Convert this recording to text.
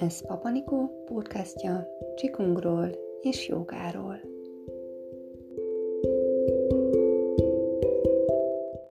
Ez Papanikó podcastja Csikungról és jogáról.